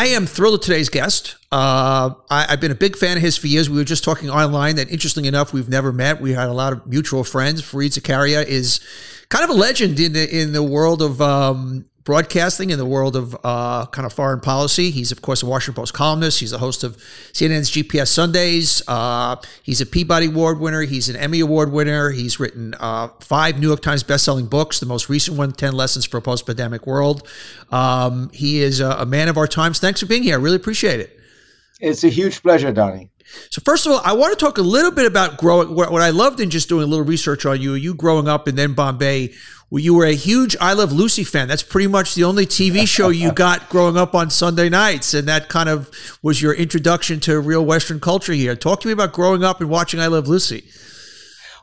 I am thrilled with today's guest. Uh, I, have been a big fan of his for years. We were just talking online that, interestingly enough, we've never met. We had a lot of mutual friends. Fareed Zakaria is kind of a legend in the in the world of um, broadcasting in the world of uh, kind of foreign policy. He's, of course, a Washington Post columnist. He's the host of CNN's GPS Sundays. Uh, he's a Peabody Award winner. He's an Emmy Award winner. He's written uh, five New York Times bestselling books, the most recent one, 10 Lessons for a Post Pandemic World. Um, he is a, a man of our times. Thanks for being here. I really appreciate it. It's a huge pleasure, Donnie. So first of all, I want to talk a little bit about growing. What I loved in just doing a little research on you, you growing up and then Bombay well, you were a huge I Love Lucy fan. That's pretty much the only TV show you got growing up on Sunday nights. And that kind of was your introduction to real Western culture here. Talk to me about growing up and watching I Love Lucy.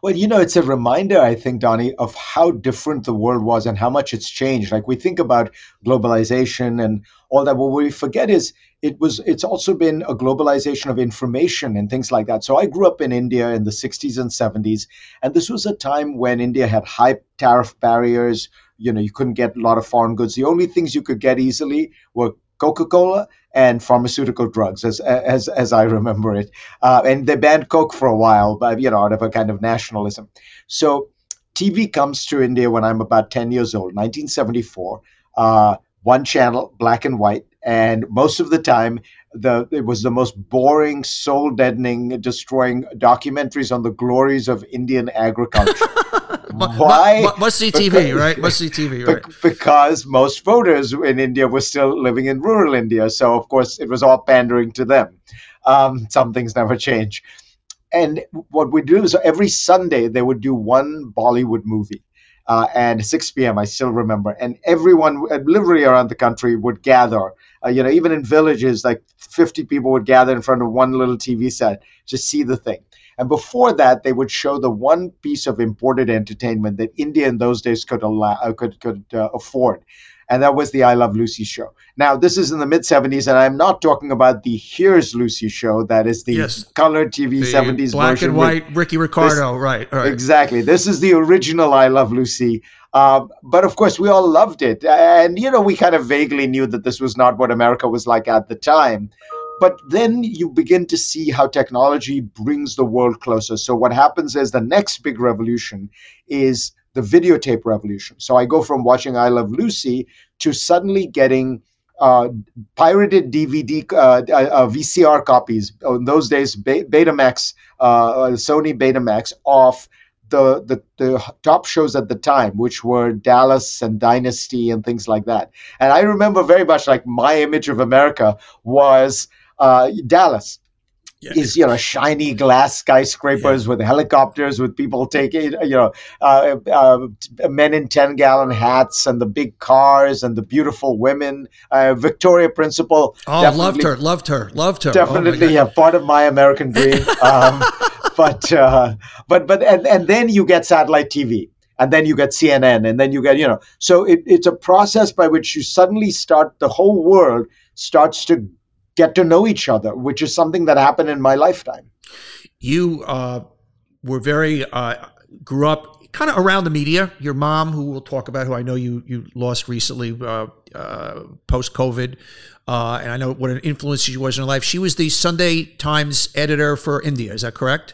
Well, you know, it's a reminder, I think, Donnie, of how different the world was and how much it's changed. Like we think about globalization and all that. What we forget is it was it's also been a globalization of information and things like that. So I grew up in India in the 60s and 70s, and this was a time when India had high tariff barriers. You know, you couldn't get a lot of foreign goods. The only things you could get easily were Coca-Cola and pharmaceutical drugs, as as as I remember it. Uh, and they banned Coke for a while, but you know, out of a kind of nationalism. So TV comes to India when I'm about 10 years old, 1974. Uh, one channel, black and white, and most of the time the it was the most boring, soul deadening, destroying documentaries on the glories of Indian agriculture. Why? Must see TV, right? Must see TV, right? Because most voters in India were still living in rural India, so of course it was all pandering to them. Um, some things never change. And what we do is every Sunday they would do one Bollywood movie uh, and 6 p.m. I still remember, and everyone literally around the country would gather. Uh, you know, even in villages, like 50 people would gather in front of one little TV set to see the thing. And before that, they would show the one piece of imported entertainment that India in those days could allow, uh, could could uh, afford and that was the I Love Lucy show. Now, this is in the mid 70s, and I'm not talking about the Here's Lucy show, that is the yes. color TV the 70s black version. and white Ricky Ricardo, this, right, right. Exactly. This is the original I Love Lucy. Uh, but of course, we all loved it. And, you know, we kind of vaguely knew that this was not what America was like at the time. But then you begin to see how technology brings the world closer. So, what happens is the next big revolution is the videotape revolution. So I go from watching I Love Lucy to suddenly getting uh, pirated DVD, uh, uh, VCR copies. In those days, Betamax, uh, Sony Betamax, off the, the the top shows at the time, which were Dallas and Dynasty and things like that. And I remember very much like my image of America was uh, Dallas yeah. is you know shiny glass skyscrapers yeah. with helicopters with people taking you know uh, uh, men in 10 gallon hats and the big cars and the beautiful women uh, victoria principal oh loved her loved her loved her oh, definitely oh yeah part of my american dream um, but uh, but but and, and then you get satellite tv and then you get CNN, and then you get, you know, so it, it's a process by which you suddenly start, the whole world starts to get to know each other, which is something that happened in my lifetime. You uh, were very uh, grew up kind of around the media. Your mom, who we'll talk about, who I know you you lost recently uh, uh post COVID, uh, and I know what an influence she was in her life. She was the Sunday Times editor for India. Is that correct?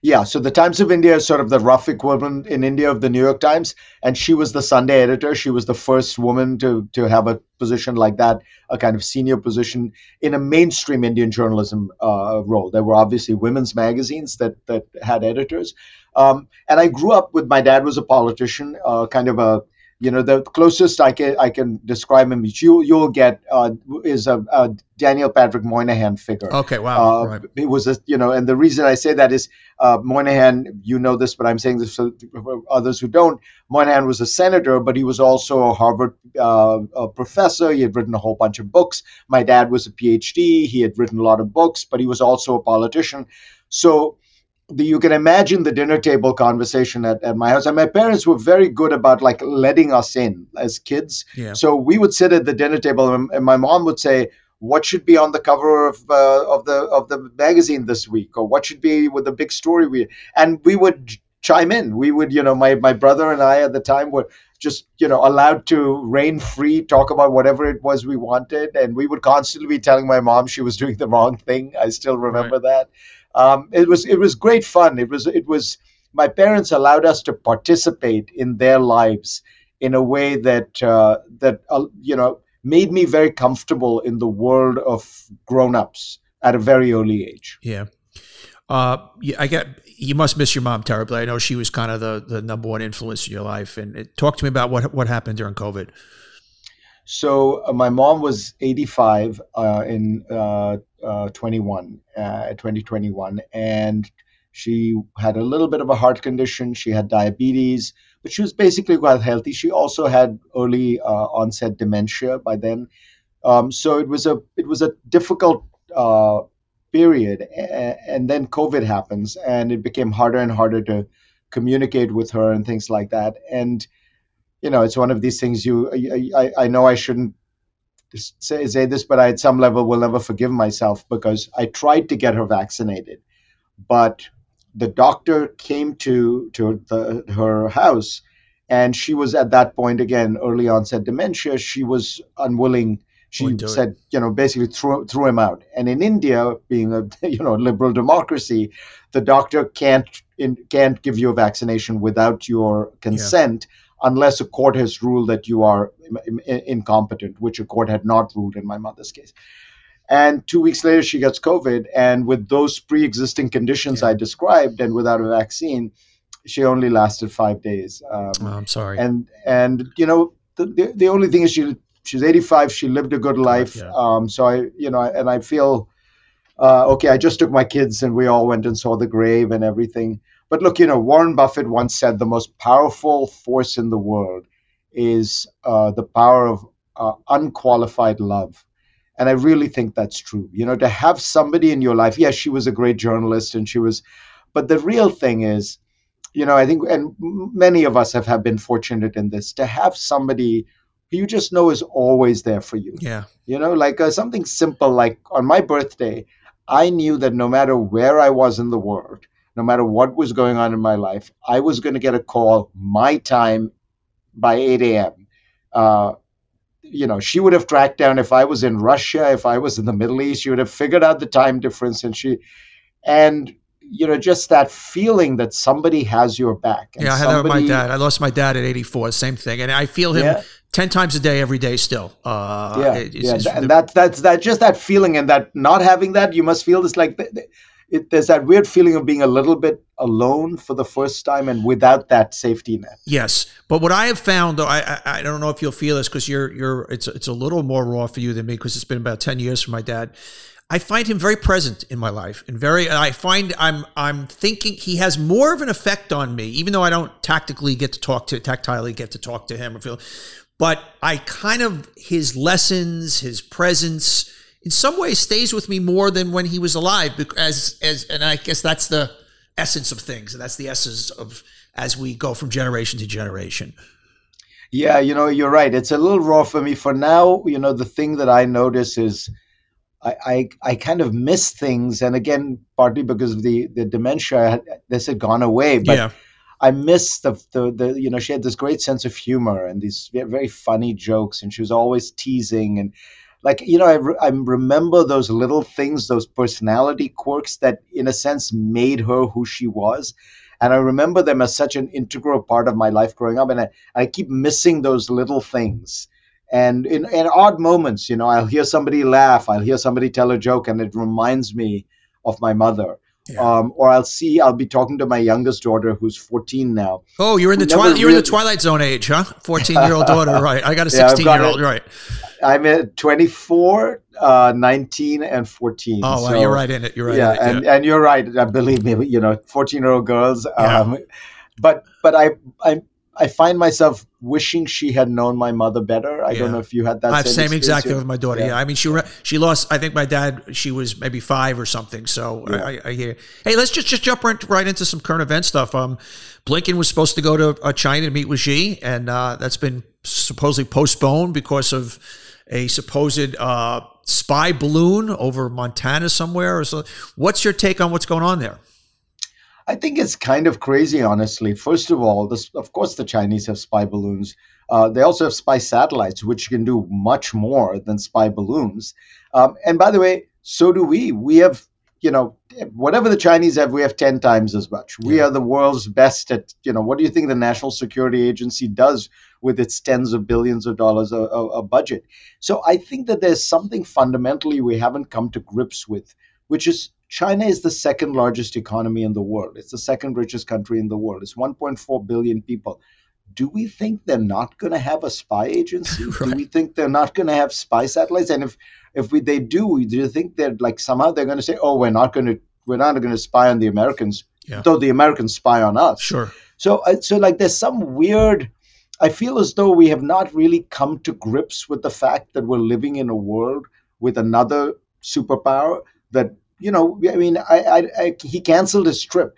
Yeah, so the Times of India is sort of the rough equivalent in India of the New York Times, and she was the Sunday editor. She was the first woman to to have a position like that, a kind of senior position in a mainstream Indian journalism uh, role. There were obviously women's magazines that that had editors, um, and I grew up with my dad was a politician, uh, kind of a you know the closest I can I can describe him you you'll get uh, is a, a, Daniel Patrick Moynihan figure. Okay, wow. Uh, right. It was a you know, and the reason I say that is uh, Moynihan. You know this, but I'm saying this for others who don't. Moynihan was a senator, but he was also a Harvard uh, a professor. He had written a whole bunch of books. My dad was a PhD. He had written a lot of books, but he was also a politician. So the, you can imagine the dinner table conversation at, at my house. And my parents were very good about like letting us in as kids. Yeah. So we would sit at the dinner table and, and my mom would say, what should be on the cover of uh, of the of the magazine this week or what should be with the big story we and we would chime in. We would, you know, my my brother and I at the time were just, you know, allowed to reign free, talk about whatever it was we wanted, and we would constantly be telling my mom she was doing the wrong thing. I still remember right. that. Um, it was it was great fun. It was it was my parents allowed us to participate in their lives in a way that uh, that uh, you know made me very comfortable in the world of grown-ups at a very early age. Yeah. Uh, I get you must miss your mom terribly. I know she was kind of the, the number one influence in your life. And it, talk to me about what what happened during COVID. So uh, my mom was 85 uh, in uh, uh 21, uh, 2021, and she had a little bit of a heart condition. She had diabetes, but she was basically quite healthy. She also had early uh, onset dementia by then. Um, so it was a it was a difficult period. And then COVID happens, and it became harder and harder to communicate with her and things like that. And you know, it's one of these things. You, I, I know I shouldn't say say this, but I, at some level, will never forgive myself because I tried to get her vaccinated, but the doctor came to to the, her house, and she was at that point again early onset dementia. She was unwilling she said, you know, basically threw threw him out. And in India, being a you know liberal democracy, the doctor can't in, can't give you a vaccination without your consent. Yeah. Unless a court has ruled that you are incompetent, which a court had not ruled in my mother's case. And two weeks later, she gets COVID. And with those pre existing conditions yeah. I described and without a vaccine, she only lasted five days. Um, oh, I'm sorry. And, and you know, the, the, the only thing is she she's 85. She lived a good life. Yeah. Um, so I, you know, and I feel uh, okay. I just took my kids and we all went and saw the grave and everything. But look, you know, Warren Buffett once said the most powerful force in the world is uh, the power of uh, unqualified love. And I really think that's true. You know, to have somebody in your life, yes, she was a great journalist and she was, but the real thing is, you know, I think, and many of us have, have been fortunate in this, to have somebody who you just know is always there for you. Yeah. You know, like uh, something simple like on my birthday, I knew that no matter where I was in the world, no matter what was going on in my life, I was going to get a call my time by 8 a.m. Uh, you know, she would have tracked down if I was in Russia, if I was in the Middle East, she would have figured out the time difference. And she, and you know, just that feeling that somebody has your back. yeah, I had somebody, that with my dad. I lost my dad at 84, same thing. And I feel him yeah. 10 times a day, every day still. Uh, yeah, it's, yeah. It's, and that, that's that just that feeling and that not having that, you must feel this like, it, there's that weird feeling of being a little bit alone for the first time and without that safety net. Yes, but what I have found, though, I I, I don't know if you'll feel this because you're you're it's it's a little more raw for you than me because it's been about ten years for my dad. I find him very present in my life and very I find I'm I'm thinking he has more of an effect on me even though I don't tactically get to talk to tactilely get to talk to him or feel but I kind of his lessons his presence in some ways stays with me more than when he was alive as as and I guess that's the essence of things and that's the essence of as we go from generation to generation. Yeah, you know, you're right. It's a little raw for me for now. You know, the thing that I notice is I, I, I kind of miss things, and again, partly because of the the dementia, this had gone away. But yeah. I miss the, the the you know she had this great sense of humor and these very funny jokes, and she was always teasing and like you know I, re- I remember those little things, those personality quirks that in a sense made her who she was. And I remember them as such an integral part of my life growing up, and I, I keep missing those little things and in, in odd moments, you know, I'll hear somebody laugh, I'll hear somebody tell a joke, and it reminds me of my mother. Yeah. Um, or I'll see, I'll be talking to my youngest daughter, who's 14 now. Oh, you're in the twilight. You're really, in the Twilight Zone age, huh? 14 year old daughter, right? I got a 16 yeah, year old, right? I'm at 24, uh, 19, and 14. Oh, well, so, you're right in it. You're right. Yeah, it, and yeah. and you're right. Uh, believe me, you know, 14 year old girls. Um, but but I I I find myself wishing she had known my mother better. I yeah. don't know if you had that. Same, same exactly with my daughter. Yeah. yeah. I mean she she lost. I think my dad. She was maybe five or something. So yeah. I, I, hear. Hey, let's just just jump right, right into some current event stuff. Um, Blinken was supposed to go to uh, China to meet with Xi, and uh, that's been supposedly postponed because of a supposed uh, spy balloon over Montana somewhere. Or so. What's your take on what's going on there? I think it's kind of crazy, honestly. First of all, this, of course, the Chinese have spy balloons. Uh, they also have spy satellites, which can do much more than spy balloons. Um, and by the way, so do we. We have, you know, whatever the Chinese have, we have 10 times as much. Yeah. We are the world's best at, you know, what do you think the National Security Agency does with its tens of billions of dollars a, a, a budget? So I think that there's something fundamentally we haven't come to grips with, which is China is the second largest economy in the world. It's the second richest country in the world. It's 1.4 billion people. Do we think they're not going to have a spy agency? right. Do we think they're not going to have spy satellites? And if if we, they do, do you think that like somehow they're going to say, "Oh, we're not going to we're not going to spy on the Americans, yeah. though the Americans spy on us"? Sure. So uh, so like there's some weird. I feel as though we have not really come to grips with the fact that we're living in a world with another superpower that you know, I mean, I, I, I, he canceled his trip.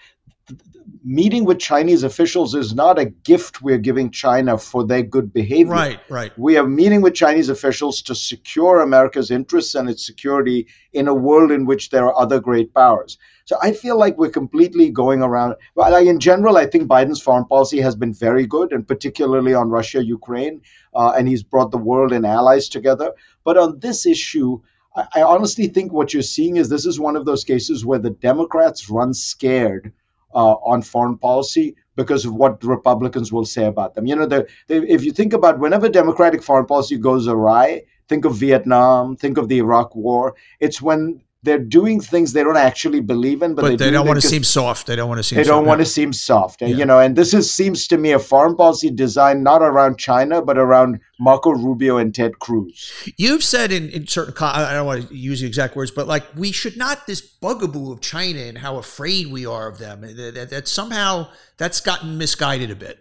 Meeting with Chinese officials is not a gift we're giving China for their good behavior. Right, right. We are meeting with Chinese officials to secure America's interests and its security in a world in which there are other great powers. So I feel like we're completely going around. Well, I, in general, I think Biden's foreign policy has been very good, and particularly on Russia, Ukraine, uh, and he's brought the world and allies together. But on this issue, I, honestly think what you're seeing is this is one of those cases where the Democrats run scared uh, on foreign policy because of what Republicans will say about them. You know, the, if you think about whenever Democratic foreign policy goes awry, think of Vietnam, think of the Iraq War. It's when they're doing things they don't actually believe in, but, but they, they don't want to seem soft. They don't want to seem. They don't want to seem soft, and yeah. you know. And this is seems to me a foreign policy design not around China, but around Marco Rubio and Ted Cruz. You've said in, in certain, I don't want to use the exact words, but like we should not this bugaboo of China and how afraid we are of them. That, that, that somehow that's gotten misguided a bit.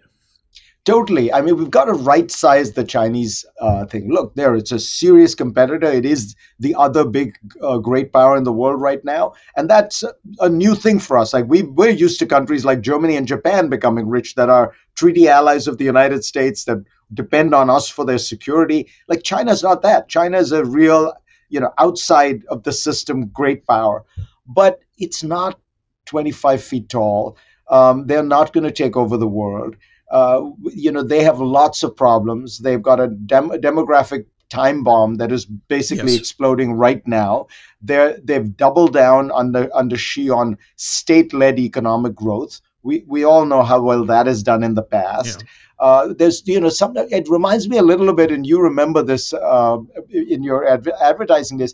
Totally. I mean, we've got to right size the Chinese uh, thing. Look, there, it's a serious competitor. It is the other big, uh, great power in the world right now. And that's a new thing for us. Like, we, we're used to countries like Germany and Japan becoming rich that are treaty allies of the United States that depend on us for their security. Like, China's not that. China is a real, you know, outside of the system great power. But it's not 25 feet tall. Um, they're not going to take over the world uh, you know, they have lots of problems. They've got a, dem- demographic time bomb that is basically yes. exploding right now. They're, they've doubled down under under Xi on state-led economic growth. We we all know how well that is done in the past. Yeah. Uh, there's you know some it reminds me a little bit and you remember this uh, in your adver- advertising days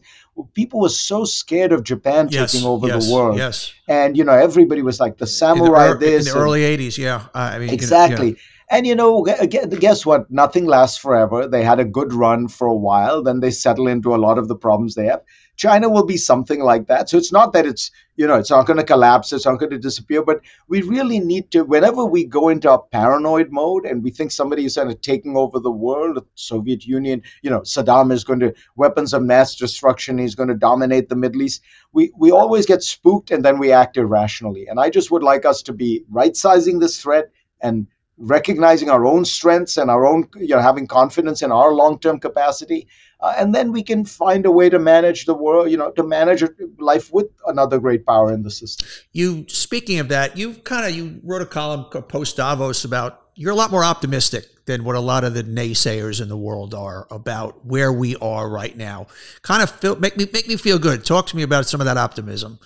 people were so scared of japan yes, taking over yes, the world yes and you know everybody was like the samurai in the, this in the early 80s yeah i mean exactly yeah. And you know, guess what? Nothing lasts forever. They had a good run for a while, then they settle into a lot of the problems they have. China will be something like that. So it's not that it's, you know, it's not going to collapse, it's not going to disappear, but we really need to, whenever we go into a paranoid mode and we think somebody is kind of taking over the world, the Soviet Union, you know, Saddam is going to, weapons of mass destruction, he's going to dominate the Middle East, we, we always get spooked and then we act irrationally. And I just would like us to be right sizing this threat and recognizing our own strengths and our own you know having confidence in our long-term capacity uh, and then we can find a way to manage the world you know to manage life with another great power in the system you speaking of that you kind of you wrote a column post davos about you're a lot more optimistic than what a lot of the naysayers in the world are about where we are right now kind of feel, make me make me feel good talk to me about some of that optimism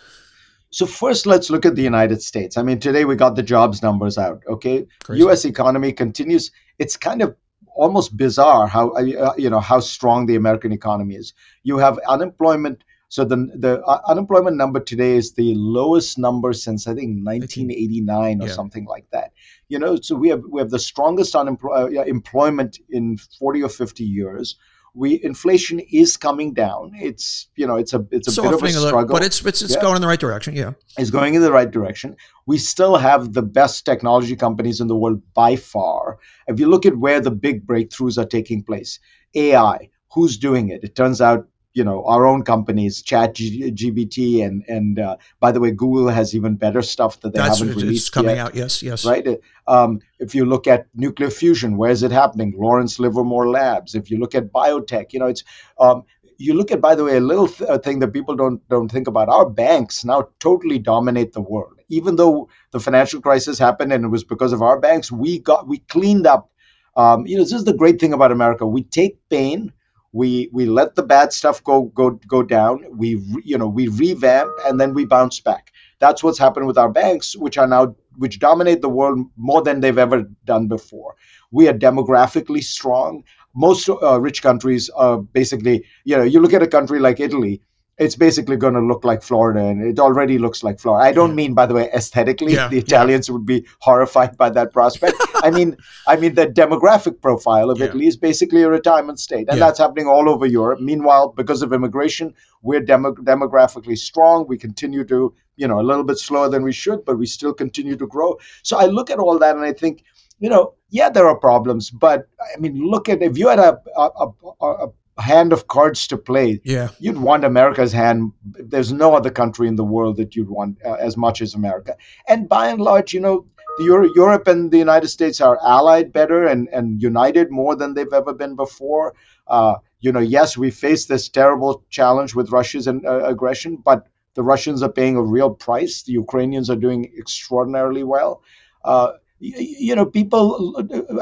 so first, let's look at the United States. I mean, today we got the jobs numbers out. Okay, Crazy. U.S. economy continues. It's kind of almost bizarre how uh, uh, you know how strong the American economy is. You have unemployment. So the the uh, unemployment number today is the lowest number since I think 1989 or yeah. something like that. You know, so we have we have the strongest unemployment in 40 or 50 years we inflation is coming down. It's you know it's a it's a bit of a struggle, but it's it's, it's yeah. going in the right direction. Yeah, it's going in the right direction. We still have the best technology companies in the world by far. If you look at where the big breakthroughs are taking place, AI, who's doing it? It turns out you know our own companies chat gpt and and uh, by the way google has even better stuff that they That's, haven't released coming yet, out yes yes. right? Um, if you look at nuclear fusion where is it happening? Lawrence livermore labs. If you look at biotech you know it's um, you look at by the way a little th- thing that people don't don't think about. Our banks now totally dominate the world. Even though the financial crisis happened and it was because of our banks, we got we cleaned up. Um, you know, this is the great thing about America. We take pain, we we let the bad stuff go go go down. We re, you know we revamp and then we bounce back. That's what's happened with our banks, which are now which dominate the world more than they've ever done before. We are demographically strong. Most uh, rich countries are basically, you know, you look at a country like Italy, it's basically going to look like Florida, and it already looks like Florida. I don't mean, by the way, aesthetically. Yeah, the Italians yeah. would be horrified by that prospect. I mean, I mean the demographic profile of yeah. Italy is basically a retirement state, and that's happening all over Europe. Meanwhile, because of immigration, we're demo- demographically strong. We continue to, you know, a little bit slower than we should, but we still continue to grow. So I look at all that, and I think, you know, yeah, there are problems, but I mean, look at if you had a, a, a, a hand of cards to play, yeah, you'd want America's hand. There's no other country in the world that you'd want uh, as much as America. And by and large, you know, the Euro- Europe and the United States are allied better and, and united more than they've ever been before. Uh, you know, yes, we face this terrible challenge with Russia's uh, aggression, but the Russians are paying a real price. The Ukrainians are doing extraordinarily well. Uh, you know, people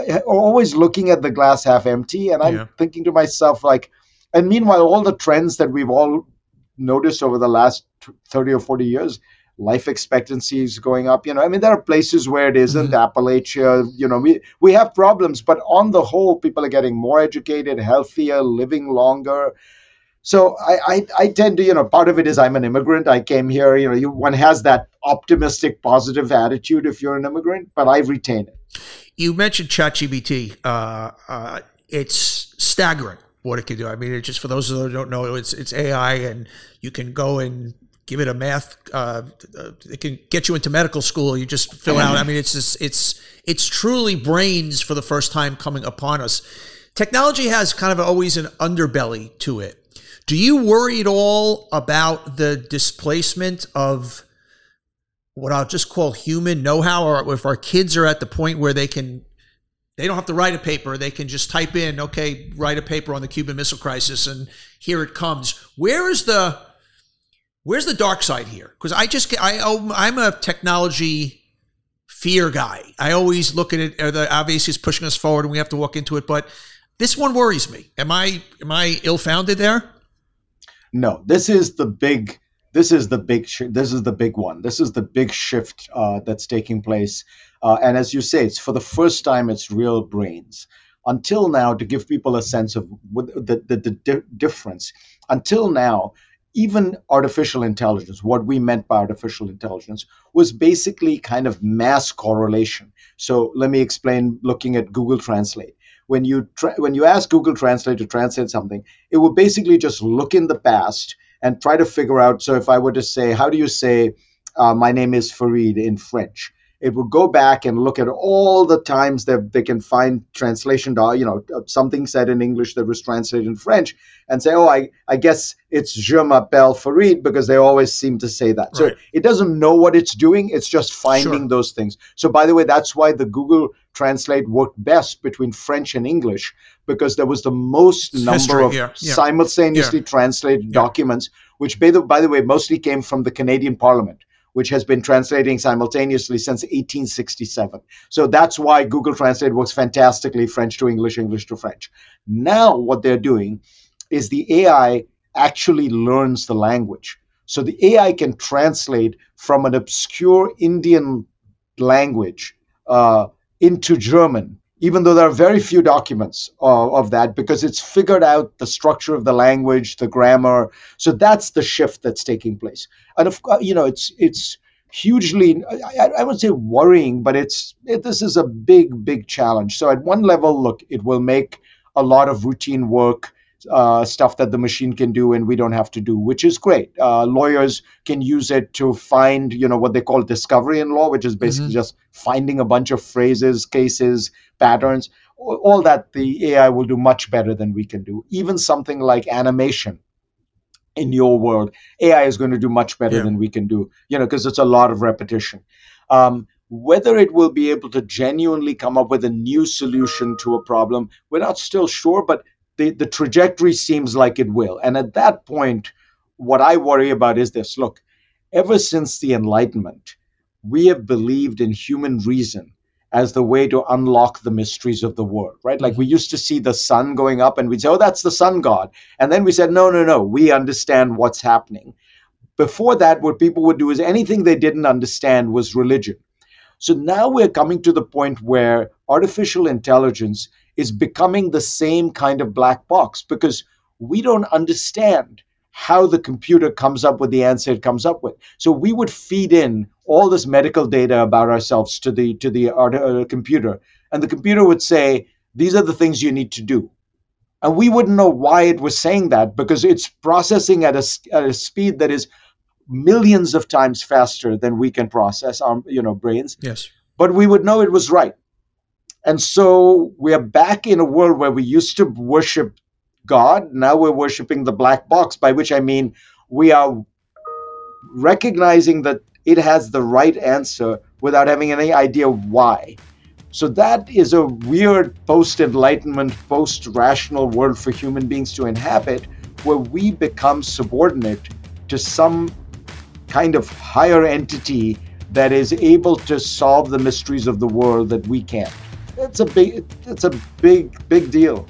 are always looking at the glass half empty, and I'm yeah. thinking to myself, like, and meanwhile, all the trends that we've all noticed over the last 30 or 40 years, life expectancy is going up. You know, I mean, there are places where it isn't, mm-hmm. Appalachia, you know, we, we have problems, but on the whole, people are getting more educated, healthier, living longer. So I, I, I, tend to, you know, part of it is I'm an immigrant. I came here, you know, you, one has that optimistic, positive attitude if you're an immigrant, but I retain it. You mentioned ChatGPT. Uh, uh, it's staggering what it can do. I mean, just for those who don't know, it's it's AI, and you can go and give it a math. Uh, uh, it can get you into medical school. You just fill out. I mean, it's just, it's it's truly brains for the first time coming upon us. Technology has kind of always an underbelly to it. Do you worry at all about the displacement of what I'll just call human know-how, or if our kids are at the point where they can, they don't have to write a paper, they can just type in, okay, write a paper on the Cuban Missile Crisis, and here it comes. Where is the, where's the dark side here? Because I just, I, I'm a technology fear guy. I always look at it. Uh, the obviously is pushing us forward, and we have to walk into it, but this one worries me. Am I, am I ill-founded there? No, this is the big. This is the big. Sh- this is the big one. This is the big shift uh, that's taking place. Uh, and as you say, it's for the first time. It's real brains. Until now, to give people a sense of the, the, the di- difference. Until now, even artificial intelligence, what we meant by artificial intelligence, was basically kind of mass correlation. So let me explain looking at Google Translate when you tra- when you ask Google Translate to translate something, it will basically just look in the past and try to figure out. So if I were to say, how do you say, uh, my name is Fareed in French? it will go back and look at all the times that they can find translation, you know, something said in English that was translated in French, and say, oh, I, I guess it's Je m'appelle Fareed because they always seem to say that. Right. So it doesn't know what it's doing; it's just finding sure. those things. So by the way, that's why the Google Translate worked best between French and English because there was the most it's number of yeah, yeah. simultaneously yeah. translated documents, which by the, by the way mostly came from the Canadian Parliament which has been translating simultaneously since 1867. So that's why Google Translate works fantastically French to English, English to French. Now, what they're doing is the AI actually learns the language. So the AI can translate from an obscure Indian language uh, into German even though there are very few documents uh, of that because it's figured out the structure of the language the grammar. So that's the shift that's taking place. And of course you know it's it's hugely I, I would say worrying but it's it, this is a big big challenge. So at one level look it will make a lot of routine work uh, stuff that the machine can do and we don't have to do, which is great. Uh, lawyers can use it to find, you know, what they call discovery in law, which is basically mm-hmm. just finding a bunch of phrases, cases, patterns. All that the AI will do much better than we can do. Even something like animation in your world, AI is going to do much better yeah. than we can do, you know, because it's a lot of repetition. Um, whether it will be able to genuinely come up with a new solution to a problem, we're not still sure, but the, the trajectory seems like it will. And at that point, what I worry about is this look, ever since the Enlightenment, we have believed in human reason as the way to unlock the mysteries of the world, right? Like we mm-hmm. used to see the sun going up and we'd say, oh, that's the sun god. And then we said, no, no, no, we understand what's happening. Before that, what people would do is anything they didn't understand was religion. So now we're coming to the point where artificial intelligence is becoming the same kind of black box because we don't understand how the computer comes up with the answer it comes up with. So we would feed in all this medical data about ourselves to the to the uh, computer, and the computer would say, "These are the things you need to do," and we wouldn't know why it was saying that because it's processing at a, at a speed that is millions of times faster than we can process our you know brains. Yes, but we would know it was right. And so we are back in a world where we used to worship God. Now we're worshiping the black box, by which I mean we are recognizing that it has the right answer without having any idea why. So that is a weird post enlightenment, post rational world for human beings to inhabit where we become subordinate to some kind of higher entity that is able to solve the mysteries of the world that we can't. It's a big it's a big big deal.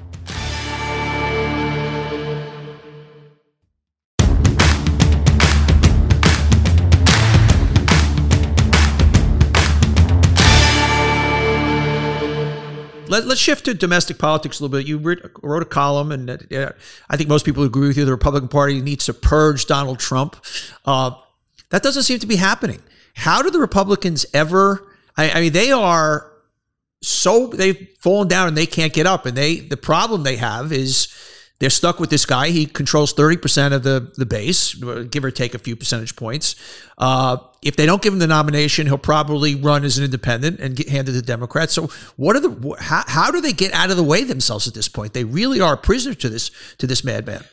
Let, us shift to domestic politics a little bit. You wrote a column, and uh, I think most people agree with you. The Republican Party needs to purge Donald Trump. Uh, that doesn't seem to be happening. How do the Republicans ever? I, I mean, they are so they've fallen down and they can't get up. And they the problem they have is they're stuck with this guy. He controls 30% of the, the base, give or take a few percentage points. Uh, if they don't give him the nomination, he'll probably run as an independent and get handed to Democrats. So, what are the how, how do they get out of the way themselves at this point? They really are prisoners to this to this madman.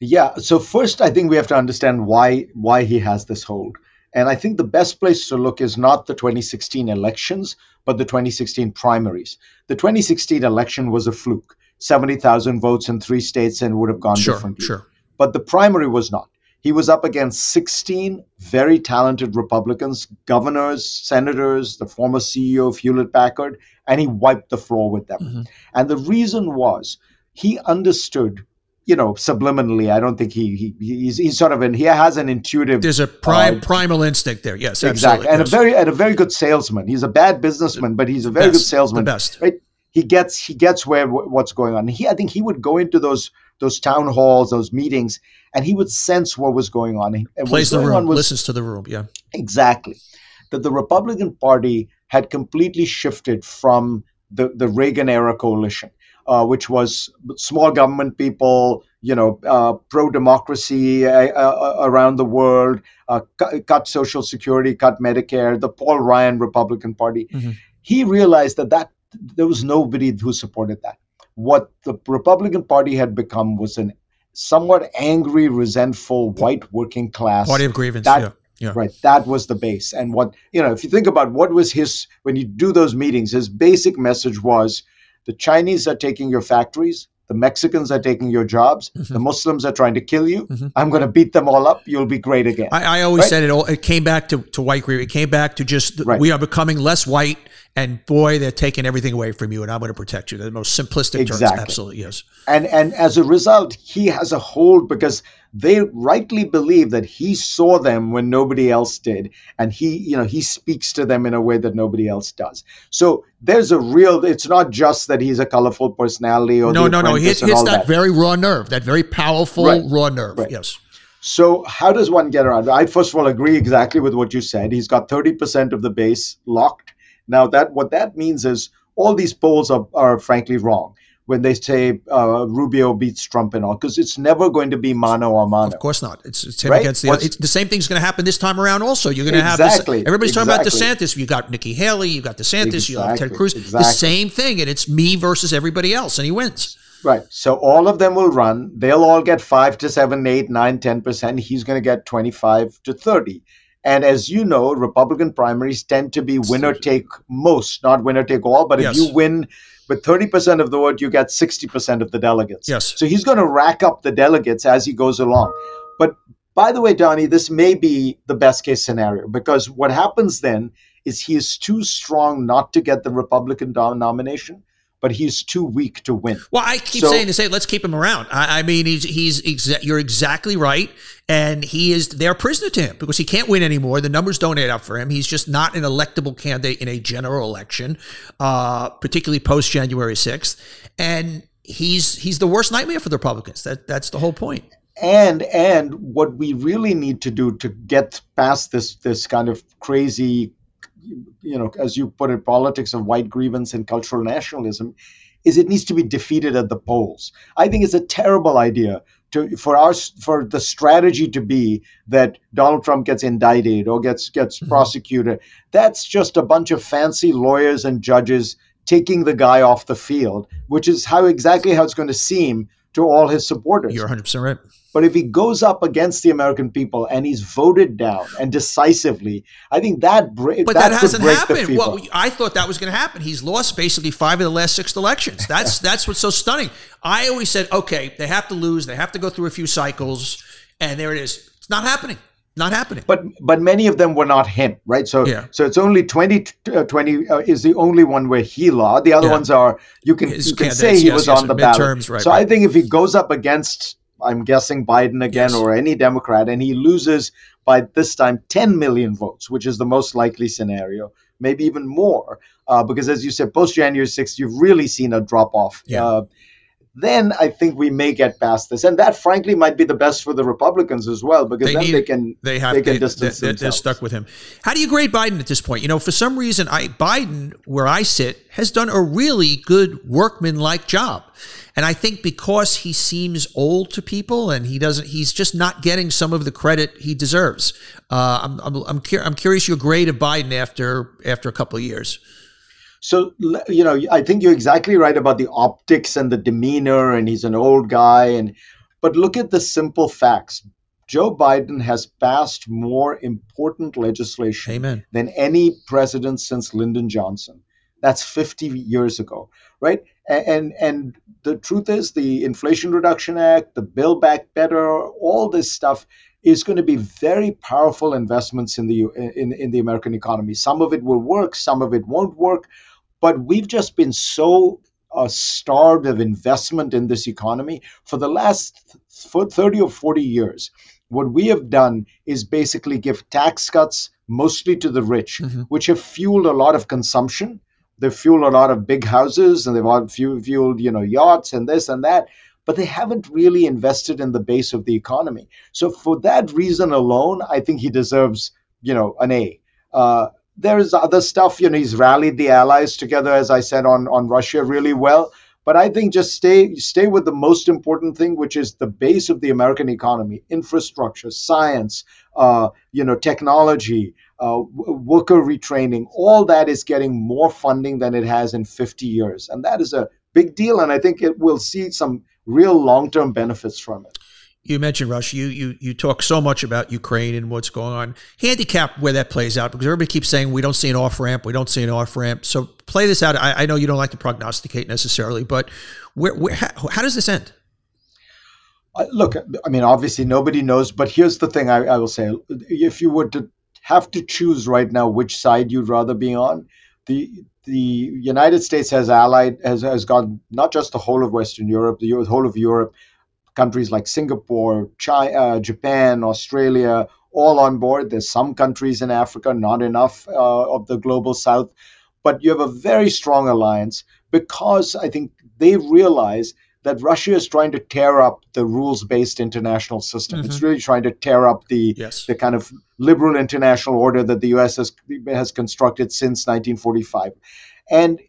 Yeah. So first, I think we have to understand why why he has this hold. And I think the best place to look is not the 2016 elections, but the 2016 primaries. The 2016 election was a fluke 70,000 votes in three states and would have gone sure, differently. Sure. But the primary was not. He was up against 16 very talented Republicans, governors, senators, the former CEO of Hewlett Packard, and he wiped the floor with them. Mm-hmm. And the reason was he understood you know, subliminally. I don't think he, he he's, he's sort of an he has an intuitive. There's a prime uh, primal instinct there. Yes, exactly, and yes. a very and a very good salesman. He's a bad businessman, but he's a very best, good salesman. The best, right? he gets he gets where what's going on. He I think he would go into those those town halls, those meetings, and he would sense what was going on. And Plays the room, was, listens to the room. Yeah, exactly. That the Republican Party had completely shifted from the the Reagan era coalition, uh, which was small government people, you know, uh, pro democracy uh, uh, around the world, uh, cut, cut, Social Security, cut Medicare, the Paul Ryan Republican Party. Mm-hmm. He realized that that there was nobody who supported that. What the Republican Party had become was an somewhat angry, resentful white working class party of grievance. That, yeah. Yeah. Right. That was the base. And what, you know, if you think about what was his, when you do those meetings, his basic message was the Chinese are taking your factories, the Mexicans are taking your jobs. Mm-hmm. The Muslims are trying to kill you. Mm-hmm. I'm going to beat them all up. You'll be great again. I, I always right? said it. All, it came back to, to white grievance. It came back to just right. we are becoming less white and boy, they're taking everything away from you, and I'm going to protect you. The most simplistic exactly. terms, absolutely yes. And and as a result, he has a hold because they rightly believe that he saw them when nobody else did, and he you know he speaks to them in a way that nobody else does. So there's a real. It's not just that he's a colorful personality or no, no, no. He hits, hits that, that, very raw nerve, that very powerful right. raw nerve. Right. Yes. So how does one get around? I first of all agree exactly with what you said. He's got 30% of the base locked now, that what that means is all these polls are, are frankly wrong when they say uh, Rubio beats Trump and all, because it's never going to be mano a mano. Of course not. It's, it's him right? against the. It's, the same thing's going to happen this time around. Also, you're going to exactly, have this, everybody's exactly. talking about DeSantis. You got Nikki Haley. You got DeSantis. Exactly, you got Ted Cruz. Exactly. The same thing, and it's me versus everybody else, and he wins. Right. So all of them will run. They'll all get five to seven, eight, nine, ten percent. He's going to get twenty-five to thirty. And as you know, Republican primaries tend to be winner take most, not winner take all. But yes. if you win with 30% of the vote, you get 60% of the delegates. Yes. So he's going to rack up the delegates as he goes along. But by the way, Donnie, this may be the best case scenario because what happens then is he is too strong not to get the Republican nomination but he's too weak to win. Well, I keep so, saying to say, let's keep him around. I, I mean, he's he's exa- you're exactly right, and he is they're prisoner to him because he can't win anymore. The numbers don't add up for him. He's just not an electable candidate in a general election, uh, particularly post January sixth, and he's he's the worst nightmare for the Republicans. That that's the whole point. point and and what we really need to do to get past this this kind of crazy you know, as you put it, politics of white grievance and cultural nationalism, is it needs to be defeated at the polls. I think it's a terrible idea to for our for the strategy to be that Donald Trump gets indicted or gets gets mm-hmm. prosecuted. That's just a bunch of fancy lawyers and judges taking the guy off the field, which is how exactly how it's going to seem to all his supporters. You're 100% right. But if he goes up against the American people and he's voted down and decisively, I think that break. But that, that hasn't happened. Well, I thought that was going to happen. He's lost basically five of the last six elections. That's that's what's so stunning. I always said, okay, they have to lose. They have to go through a few cycles, and there it is. It's not happening. Not happening. But but many of them were not him, right? So yeah. so it's only 20, uh, 20 uh, is the only one where he lost. The other yeah. ones are you can His you can say he yes, was yes, on the ballot. Right, so right. I think if he goes up against I'm guessing Biden again yes. or any Democrat, and he loses by this time 10 million votes, which is the most likely scenario, maybe even more. Uh, because as you said, post January 6th, you've really seen a drop off. Yeah. Uh, then I think we may get past this, and that frankly might be the best for the Republicans as well, because they then need, they can they have they can they, distance they, themselves. They're stuck with him. How do you grade Biden at this point? You know, for some reason, I Biden, where I sit, has done a really good workman-like job, and I think because he seems old to people, and he doesn't, he's just not getting some of the credit he deserves. Uh, I'm I'm I'm, cur- I'm curious your grade of Biden after after a couple of years. So, you know, I think you're exactly right about the optics and the demeanor, and he's an old guy. And but look at the simple facts. Joe Biden has passed more important legislation Amen. than any president since Lyndon Johnson. That's 50 years ago, right? And, and and the truth is, the Inflation Reduction Act, the Build Back Better, all this stuff is going to be very powerful investments in the in, in the American economy. Some of it will work, some of it won't work, but we've just been so uh, starved of investment in this economy for the last 30 or 40 years. What we have done is basically give tax cuts mostly to the rich, mm-hmm. which have fueled a lot of consumption. They've fueled a lot of big houses and they've fueled, you know, yachts and this and that but they haven't really invested in the base of the economy. So for that reason alone, I think he deserves, you know, an A. Uh, there's other stuff. You know, he's rallied the allies together, as I said, on on Russia really well. But I think just stay stay with the most important thing, which is the base of the American economy: infrastructure, science, uh, you know, technology, uh, worker retraining. All that is getting more funding than it has in 50 years, and that is a big deal. And I think it will see some real long term benefits from it you mentioned Russia. You you you talk so much about Ukraine and what's going on. Handicap where that plays out because everybody keeps saying we don't see an off ramp, we don't see an off ramp. So play this out. I, I, know you don't like to prognosticate necessarily, but where, where how, how does this end? Look, I mean, obviously nobody knows, but here's the thing: I, I will say, if you were to have to choose right now which side you'd rather be on, the the United States has allied has has got not just the whole of Western Europe, the whole of Europe countries like Singapore, China, uh, Japan, Australia, all on board. There's some countries in Africa, not enough uh, of the global south. But you have a very strong alliance because I think they realize that Russia is trying to tear up the rules-based international system. Mm-hmm. It's really trying to tear up the yes. the kind of liberal international order that the U.S. has has constructed since 1945, and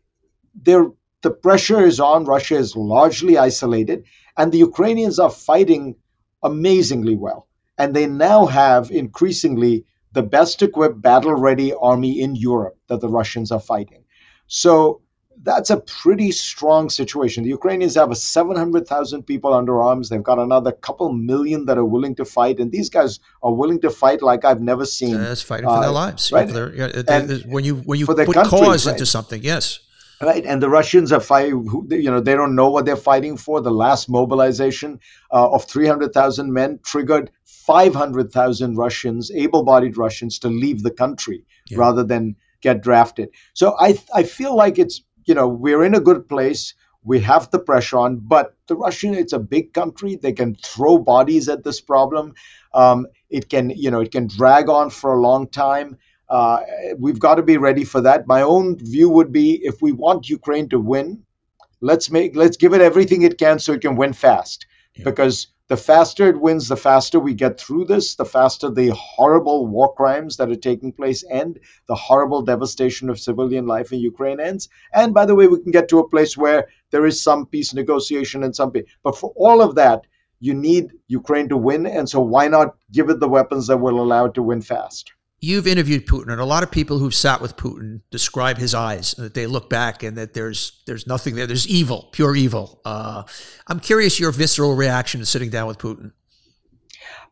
there the pressure is on. Russia is largely isolated, and the Ukrainians are fighting amazingly well. And they now have increasingly the best equipped, battle ready army in Europe that the Russians are fighting. So that's a pretty strong situation. The Ukrainians have a 700,000 people under arms. They've got another couple million that are willing to fight, and these guys are willing to fight like I've never seen. That's fighting for their uh, lives. Right? Yeah, their, and when you when you put country, cause right? into something, yes right? And the Russians are fighting. You know, they don't know what they're fighting for. The last mobilization uh, of 300,000 men triggered 500,000 Russians, able bodied Russians, to leave the country yeah. rather than get drafted. So I, I feel like it's, you know, we're in a good place. We have the pressure on, but the Russian, it's a big country. They can throw bodies at this problem. Um, it can, you know, it can drag on for a long time. Uh, we've got to be ready for that. My own view would be if we want Ukraine to win, let's make let's give it everything it can so it can win fast. Yeah. Because the faster it wins, the faster we get through this, the faster the horrible war crimes that are taking place end, the horrible devastation of civilian life in Ukraine ends. And by the way, we can get to a place where there is some peace negotiation and some peace. But for all of that, you need Ukraine to win. And so why not give it the weapons that will allow it to win fast? You've interviewed Putin, and a lot of people who've sat with Putin describe his eyes, and that they look back and that there's there's nothing there. There's evil, pure evil. Uh, I'm curious your visceral reaction to sitting down with Putin.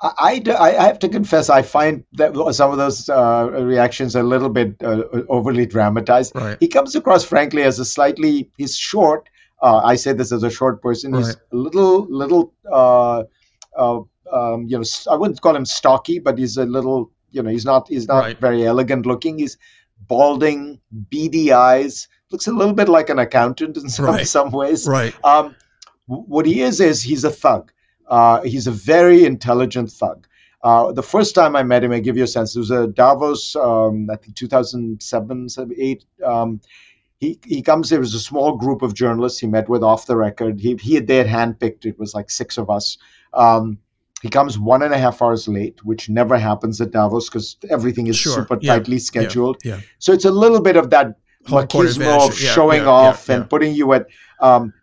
I, I, I, have to confess, I find that some of those uh, reactions a little bit uh, overly dramatized. Right. He comes across, frankly, as a slightly, he's short. Uh, I say this as a short person. Right. He's a little, little, uh, uh, um, you know, I wouldn't call him stocky, but he's a little you know he's not he's not right. very elegant looking. He's balding, beady eyes. Looks a little bit like an accountant in some, right. some ways. Right. Um, what he is is he's a thug. Uh, he's a very intelligent thug. Uh, the first time I met him, I give you a sense. It was a Davos, um, I think 2007, 8. Um, he, he comes, there was a small group of journalists he met with off the record. He, he they had handpicked, it was like six of us. Um, he comes one and a half hours late, which never happens at Davos because everything is sure. super yeah. tightly scheduled. Yeah. Yeah. So it's a little bit of that machismo of showing off and putting you at um,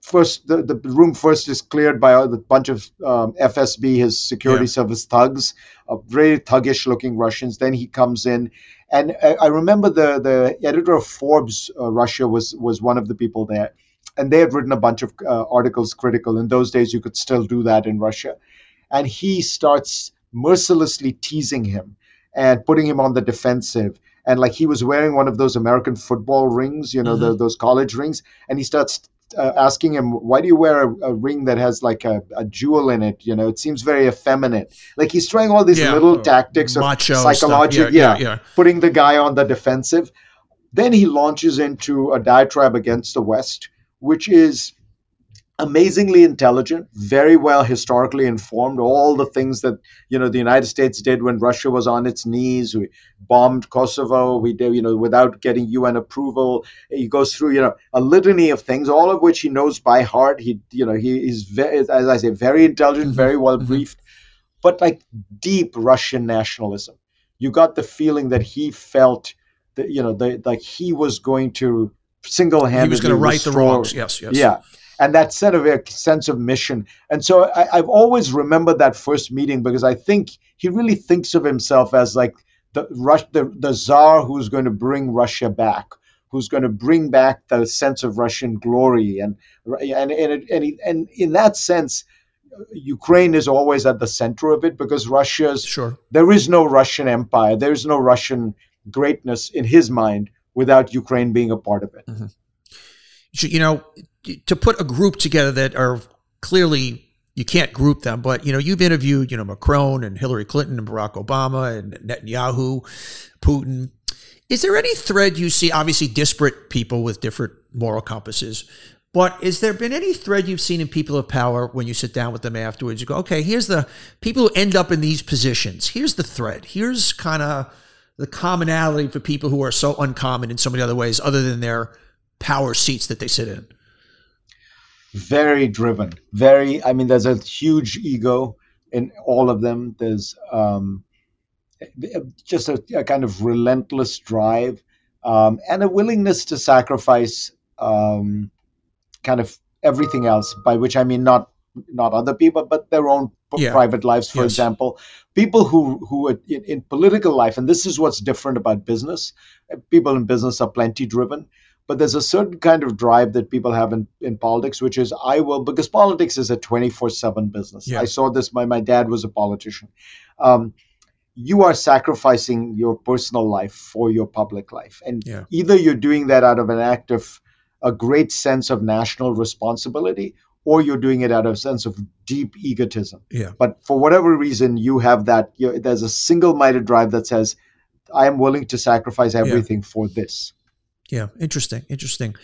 first. The, the room first is cleared by a bunch of um, FSB, his security service thugs, uh, very thuggish looking Russians. Then he comes in, and I, I remember the the editor of Forbes uh, Russia was was one of the people there. And they had written a bunch of uh, articles critical. In those days, you could still do that in Russia and he starts mercilessly teasing him and putting him on the defensive. And like he was wearing one of those american football rings you know mm-hmm. the, those college rings. And he starts uh, asking him why do you wear a, a ring that has like a, a, jewel in it? You know it seems very effeminate. Like he's trying all these yeah, little tactics of psychological yeah, yeah, yeah, putting the guy on the defensive. Then he launches into a diatribe against the west which is amazingly intelligent, very well historically informed. All the things that you know the United States did when Russia was on its knees. We bombed Kosovo. We did you know without getting UN approval. He goes through you know a litany of things, all of which he knows by heart. He you know he is very, as I say, very intelligent, mm-hmm. very well mm-hmm. briefed, but like deep Russian nationalism. You got the feeling that he felt that you know the, like he was going to single-handedly he was going to right the wrongs. Yes, yes. Yeah and that set of a sense of mission. And so I, have always remembered that first meeting because I think he really thinks of himself as like the Rush, the, the czar who's going to bring Russia back, who's going to bring back the sense of Russian glory, and and and and, and in that sense. Ukraine is always at the center of it because Russia's sure. there is no Russian empire, there is no Russian greatness in his mind without Ukraine being a part of it. Mm-hmm. You know, to put a group together that are clearly you can't group them, but you know you've interviewed you know Macron and Hillary Clinton and Barack Obama and Netanyahu, Putin. Is there any thread you see? Obviously, disparate people with different moral compasses. But is there been any thread you've seen in people of power when you sit down with them afterwards? You go, okay, here's the people who end up in these positions. Here's the thread. Here's kind of the commonality for people who are so uncommon in so many other ways, other than their power seats that they sit in. Very driven. Very i mean there's a huge ego in all of them. There's um, just a, a, kind of relentless drive um, and a willingness to sacrifice um, kind of everything else by which i mean not not other people but their own yeah. private lives for yes. example. People who who are in, in political life and this is what's different about business people in business are plenty driven but there's a certain kind of drive that people have in, in politics, which is I will because politics is a 24/7 business. Yeah. I saw this. My my dad was a politician. Um, you are sacrificing your personal life for your public life, and yeah. either you're doing that out of an act of a great sense of national responsibility, or you're doing it out of a sense of deep egotism. Yeah. But for whatever reason, you have that. You there's a single-minded drive that says, "I am willing to sacrifice everything yeah. for this." Yeah, interesting, interesting.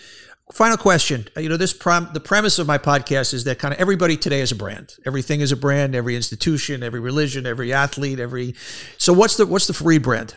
Final question. Uh, you know, this prom- the premise of my podcast is that kind of everybody today is a brand. Everything is a brand. Every institution, every religion, every athlete, every. So what's the what's the Fareed brand?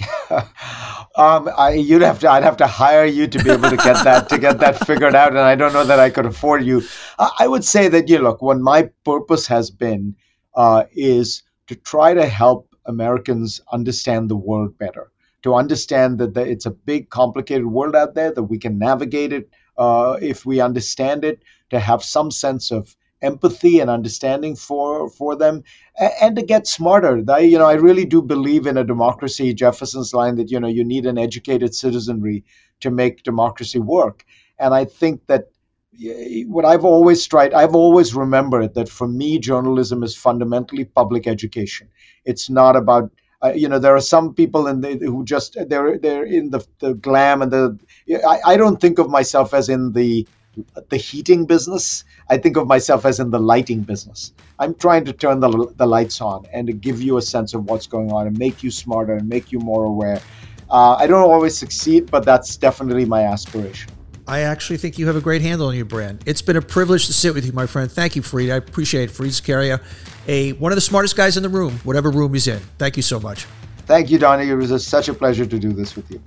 um, I, you'd have to. I'd have to hire you to be able to get that to get that figured out, and I don't know that I could afford you. I, I would say that you look. What my purpose has been uh, is to try to help Americans understand the world better, to understand that the, it's a big, complicated world out there that we can navigate it uh, if we understand it, to have some sense of empathy and understanding for for them and to get smarter. I, you know i really do believe in a democracy jefferson's line that you know you need an educated citizenry to make democracy work. And i think that what i've always tried i've always remembered that for me journalism is fundamentally public education. It's not about you know there are some people in the, who just they're they're in the, the glam and the I, I don't think of myself as in the the heating business. I think of myself as in the lighting business. I'm trying to turn the, the lights on and to give you a sense of what's going on and make you smarter and make you more aware. Uh, I don't always succeed, but that's definitely my aspiration. I actually think you have a great handle on your brand. It's been a privilege to sit with you, my friend. Thank you, Fareed. I appreciate it. Fareed Zakaria, a one of the smartest guys in the room, whatever room he's in. Thank you so much. Thank you, Donnie. It was a, such a pleasure to do this with you.